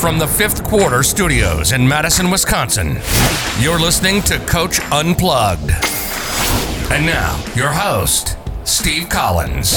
From the fifth quarter studios in Madison, Wisconsin, you're listening to Coach Unplugged. And now, your host, Steve Collins.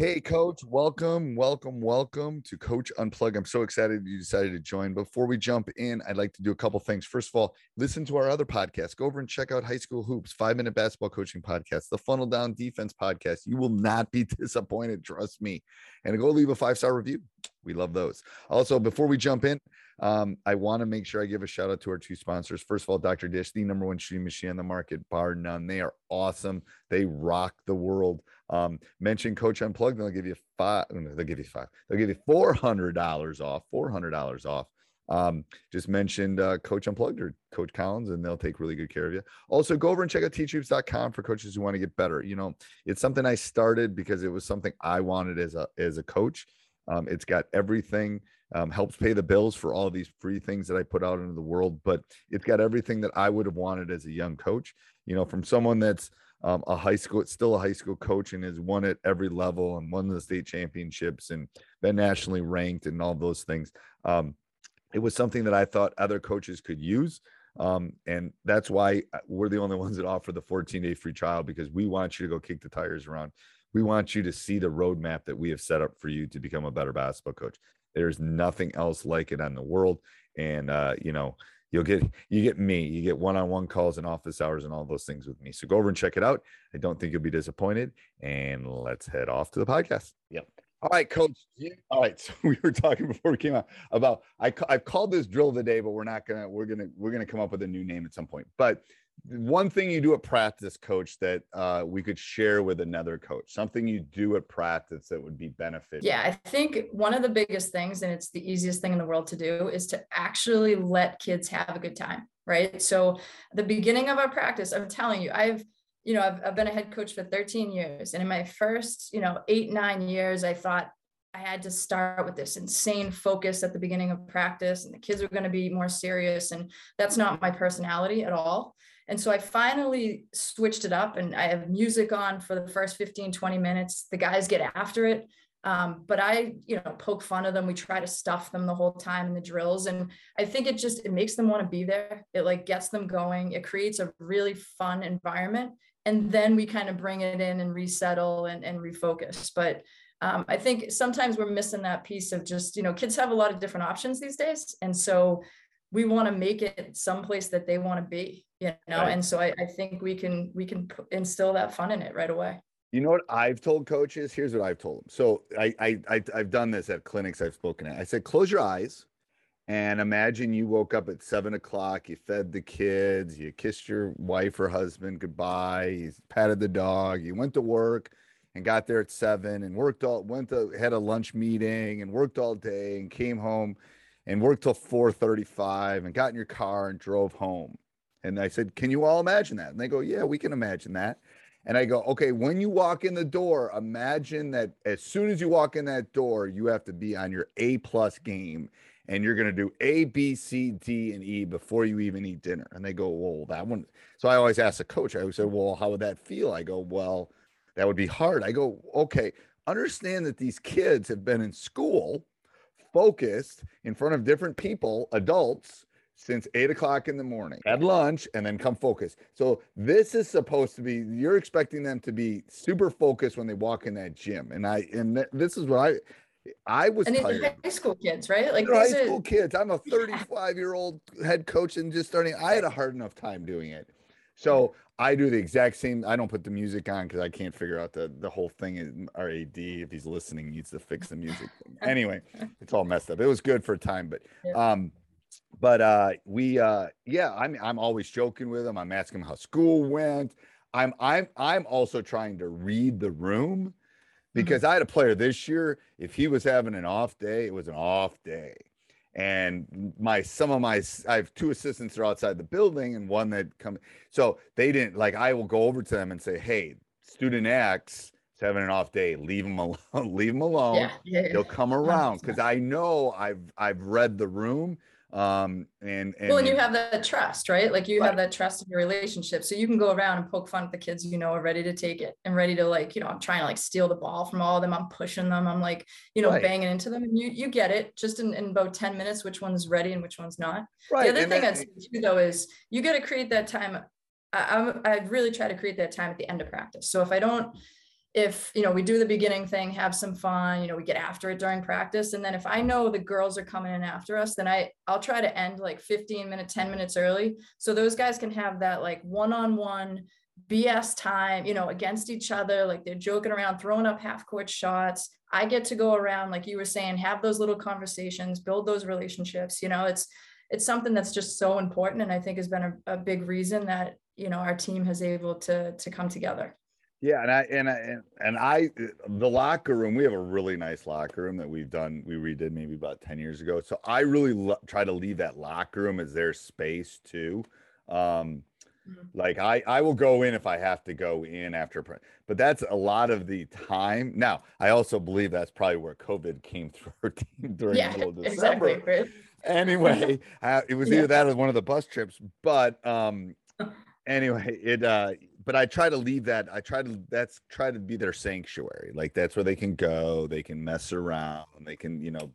Hey, Coach, welcome, welcome, welcome to Coach Unplug. I'm so excited you decided to join. Before we jump in, I'd like to do a couple things. First of all, listen to our other podcast. Go over and check out High School Hoops, five minute basketball coaching podcast, the Funnel Down Defense podcast. You will not be disappointed, trust me. And go leave a five star review. We love those. Also, before we jump in, um, I want to make sure I give a shout out to our two sponsors. First of all, Dr. Dish, the number one shooting machine on the market, bar none. They are awesome. They rock the world. Um, mention Coach Unplugged, they'll give you five. They'll give you five. They'll give you four hundred dollars off. Four hundred dollars off. Um, just mentioned uh, Coach Unplugged or Coach Collins, and they'll take really good care of you. Also, go over and check out teachhoops.com for coaches who want to get better. You know, it's something I started because it was something I wanted as a as a coach. Um, it's got everything um, helps pay the bills for all these free things that I put out into the world. But it's got everything that I would have wanted as a young coach. You know, from someone that's um, a high school, still a high school coach, and has won at every level and won the state championships and been nationally ranked and all those things. Um, it was something that I thought other coaches could use. Um, and that's why uh, we're the only ones that offer the 14 day free trial because we want you to go kick the tires around. We want you to see the roadmap that we have set up for you to become a better basketball coach. There's nothing else like it on the world. And, uh, you know, you'll get you get me you get one-on-one calls and office hours and all those things with me. So go over and check it out. I don't think you'll be disappointed. And let's head off to the podcast. Yep. All right coach. All right. So we were talking before we came out about i i've called this drill of the day but we're not gonna we're gonna we're gonna come up with a new name at some point. But one thing you do at practice, coach, that uh, we could share with another coach, something you do at practice that would be beneficial? Yeah, I think one of the biggest things, and it's the easiest thing in the world to do, is to actually let kids have a good time, right? So, the beginning of our practice, I'm telling you, I've you know, I've, I've been a head coach for 13 years. And in my first, you know, eight, nine years, I thought I had to start with this insane focus at the beginning of practice, and the kids are going to be more serious. And that's not my personality at all. And so I finally switched it up and I have music on for the first 15, 20 minutes. The guys get after it. Um, but I, you know, poke fun of them. We try to stuff them the whole time in the drills. And I think it just, it makes them want to be there. It like gets them going. It creates a really fun environment. And then we kind of bring it in and resettle and, and refocus. But um, I think sometimes we're missing that piece of just, you know, kids have a lot of different options these days. And so we want to make it someplace that they want to be you know right. and so I, I think we can we can instill that fun in it right away you know what I've told coaches? Here's what I've told them. So I, I, I have done this at clinics I've spoken at. I said, close your eyes and imagine you woke up at seven o'clock. You fed the kids. You kissed your wife or husband goodbye. You patted the dog. You went to work and got there at seven and worked all went to had a lunch meeting and worked all day and came home and worked till 4:35 and got in your car and drove home. And I said, "Can you all imagine that?" And they go, "Yeah, we can imagine that." And I go, "Okay, when you walk in the door, imagine that as soon as you walk in that door, you have to be on your A plus game and you're going to do A, B, C, D, and E before you even eat dinner." And they go, "Well, that one." So I always ask the coach. I always say, "Well, how would that feel?" I go, "Well, that would be hard." I go, "Okay, understand that these kids have been in school." Focused in front of different people, adults, since eight o'clock in the morning, had lunch, and then come focus. So this is supposed to be you're expecting them to be super focused when they walk in that gym. And I and th- this is what I I was and tired. high school kids, right? Like high school kids. I'm a 35 year old head coach and just starting. I had a hard enough time doing it. So I do the exact same. I don't put the music on because I can't figure out the the whole thing. Our AD, if he's listening, needs to fix the music. anyway, it's all messed up. It was good for a time, but um, but uh, we uh, yeah, I'm I'm always joking with him. I'm asking him how school went. I'm I'm I'm also trying to read the room because I had a player this year. If he was having an off day, it was an off day. And my some of my I have two assistants that are outside the building and one that come. So they didn't like. I will go over to them and say, "Hey, student X is having an off day. Leave him alone. Leave him alone. Yeah, yeah, yeah. He'll come around because I know I've I've read the room. Um, and and, well, and you have that trust, right? Like you Right. have that trust in your relationship. So you can go around and poke fun at the kids you know are ready to take it and ready to like, you know, I'm trying to like steal the ball from all of them. I'm pushing them. I'm like, you know, Right. banging into them. And you you get it just in, in about 10 minutes, which one's ready and which one's not. right. The other and thing that- I'd say too, though, is you got to create that time. I, I'm, I really try to create that time at the end of practice. So if I don't, if you know, we do the beginning thing, have some fun, you know, we get after it during practice, and then if I know the girls are coming in after us, then I I'll try to end like 15 minutes, 10 minutes early, so those guys can have that like one-on-one BS time, you know, against each other, like they're joking around, throwing up half court shots. I get to go around, like you were saying, have those little conversations, build those relationships. You know, it's it's something that's just so important, and I think has been a, a big reason that you know our team has able to to come together. Yeah, and I and I and, I the locker room. We have a really nice locker room that we've done. We redid maybe about ten years ago. So I really lo- try to leave that locker room as their space too. Um, Mhm. like I I will go in if I have to go in after, but that's a lot of the time. Now I also believe that's probably where COVID came through during Yeah, the middle of December exactly. Anyway uh, it was Yeah. either that or one of the bus trips but um anyway it uh but i try to leave that i try to that's try to be their sanctuary like that's where they can go they can mess around they can you know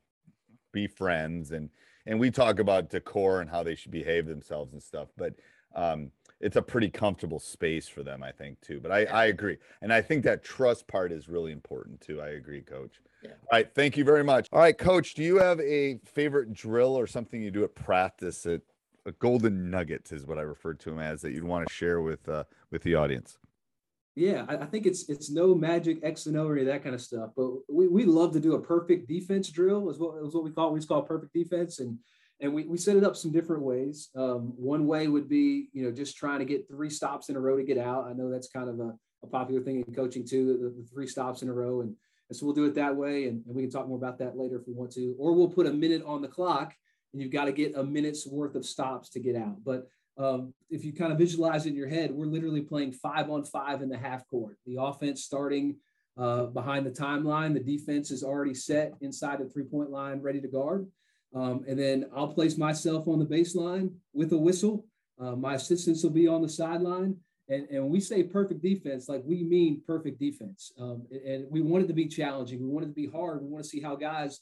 be friends and and we talk about decor and how they should behave themselves and stuff but um it's a pretty comfortable space for them i think too but i i agree and i think that trust part is really important too i agree coach. Yeah. all right thank you very much. All right coach do you have a favorite drill or something you do at practice at a golden nuggets is what i referred to them as that you'd want to share with uh with the audience Yeah, I, I think it's it's no magic X and O or any of that kind of stuff. But we, we love to do a perfect defense drill is what is what we call we just call perfect defense. And and we, we set it up some different ways. Um, one way would be, you know, just trying to get three stops in a row to get out. I know that's kind of a, a popular thing in coaching too, the, the three stops in a row. And, and so we'll do it that way. And, and we can talk more about that later if we want to. Or we'll put a minute on the clock and you've got to get a minute's worth of stops to get out. But um, if you kind of visualize it in your head, we're literally playing five on five in the half court. The offense starting uh, behind the timeline, the defense is already set inside the three point line, ready to guard. Um, and then I'll place myself on the baseline with a whistle. Uh, my assistants will be on the sideline. And, and we say perfect defense, like we mean perfect defense. Um, and, and we want it to be challenging. We want it to be hard. We want to see how guys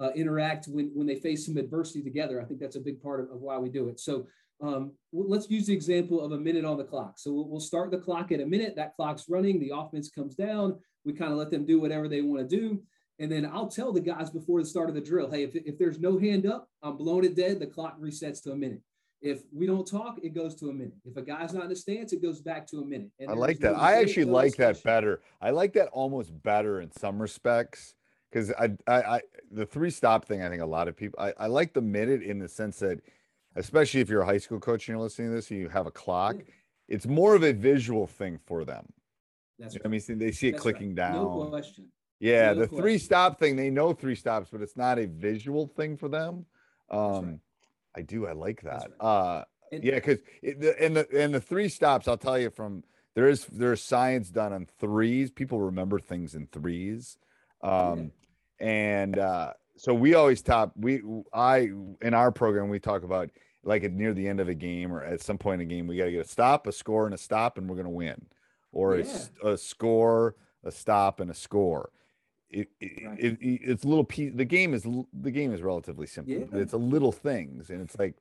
uh, interact when, when they face some adversity together. I think that's a big part of, of why we do it. So um, well, let's use the example of a minute on the clock. So we'll, we'll start the clock at a minute. That clock's running. The offense comes down. We kind of let them do whatever they want to do. And then I'll tell the guys before the start of the drill, hey, if, if there's no hand up, I'm blowing it dead. The clock resets to a minute. If we don't talk, it goes to a minute. If a guy's not in a stance, it goes back to a minute. And I like no that. I actually like that better. I like that almost better in some respects because I, I, I, the three stop thing. I think a lot of people. I, I like the minute in the sense that, especially if you're a high school coach and you're listening to this, and you have a clock. It's more of a visual thing for them. That's You right. I mean, they see it That's right. clicking No down. question. Yeah, No the three stop thing. They know three stops, but it's not a visual thing for them. right. Um, I do. I like that. right. Uh, And- yeah, because the and the and the three stops, I'll tell you from there is there's science done on threes. People remember things in threes. Um and uh so we always top we I in our program we talk about like at near the end of a game or at some point in a game, we gotta get a stop, a score, and a stop, and we're gonna win. Or a a score, a stop, and a score. It, it, Right. it, it- it's a little piece the game is the game is relatively simple Yeah. it's a little things and it's like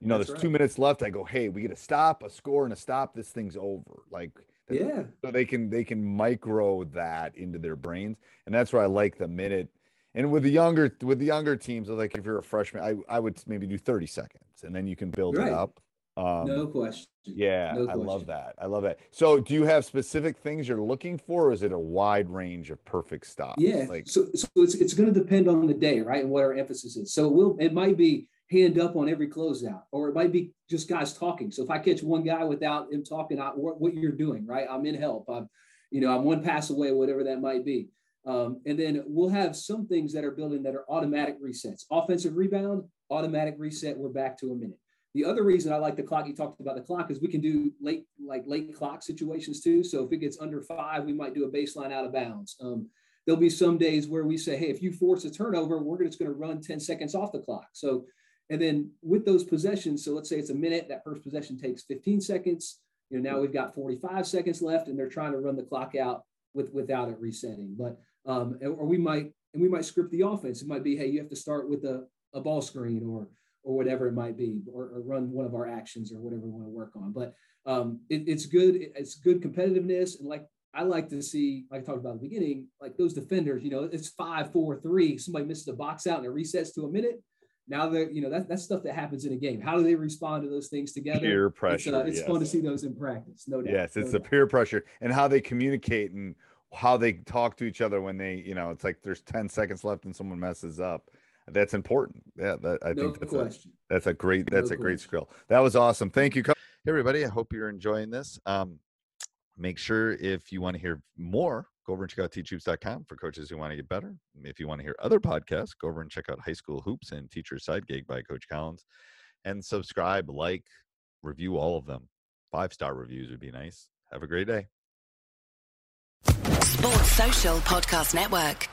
you know That's there's two minutes left i go hey we get a stop a score and a stop this thing's over like Yeah. so they can they can micro that into their brains and that's where i like the minute and with the younger with the younger teams like if you're a freshman i i would maybe do 30 seconds and then you can build Right. it up um no question. yeah no i love that i love that so do you have specific things you're looking for or is it a wide range of perfect stops Yeah. like so, so it's, it's going to depend on the day, right? And what our emphasis is. So we'll, it might be hand up on every closeout, or it might be just guys talking. So if I catch one guy without him talking, I, what, what you're doing, right? I'm in help. I'm, you know, I'm one pass away, whatever that might be. Um, and then we'll have some things that are building that are automatic resets. Offensive rebound, automatic reset. We're back to a minute. The other reason I like the clock, you talked about the clock, is we can do late, like late clock situations too. So if it gets under five, we might do a baseline out of bounds. Um, there'll be some days where we say, hey, if you force a turnover, we're just going to run 10 seconds off the clock. So, and then with those possessions, so let's say it's a minute, that first possession takes 15 seconds. You know, now we've got 45 seconds left and they're trying to run the clock out with without it resetting. But um, or we might and we might script the offense. It might be, hey, you have to start with a, a ball screen or or whatever it might be, or, or run one of our actions or whatever we want to work on. But um, it, it's good. It's good competitiveness, and like I like to see, like I talked about at the beginning, like those defenders. You know, it's five, four, three. Somebody misses a box out and it resets to a minute. Now they're, you know, that, that's stuff that happens in a game. How do they respond to those things together? Peer pressure. It's, uh, it's yes. fun to see those in practice. No doubt. Yes, it's no the doubt. peer pressure and how they communicate and how they talk to each other when they, you know, it's like there's 10 seconds left and someone messes up. That's important. Yeah, that, I no think that's question. a, that's a great that's No a great question. skill. That was awesome. Thank you. Hey everybody, I hope you're enjoying this. Um, make sure if you want to hear more, go over and check out teachhoops.com for coaches who want to get better. If you want to hear other podcasts, go over and check out High School Hoops and Teacher Side Gig by Coach Collins. And subscribe, like, review all of them. Five star reviews would be nice. Have a great day. Sports Social Podcast Network.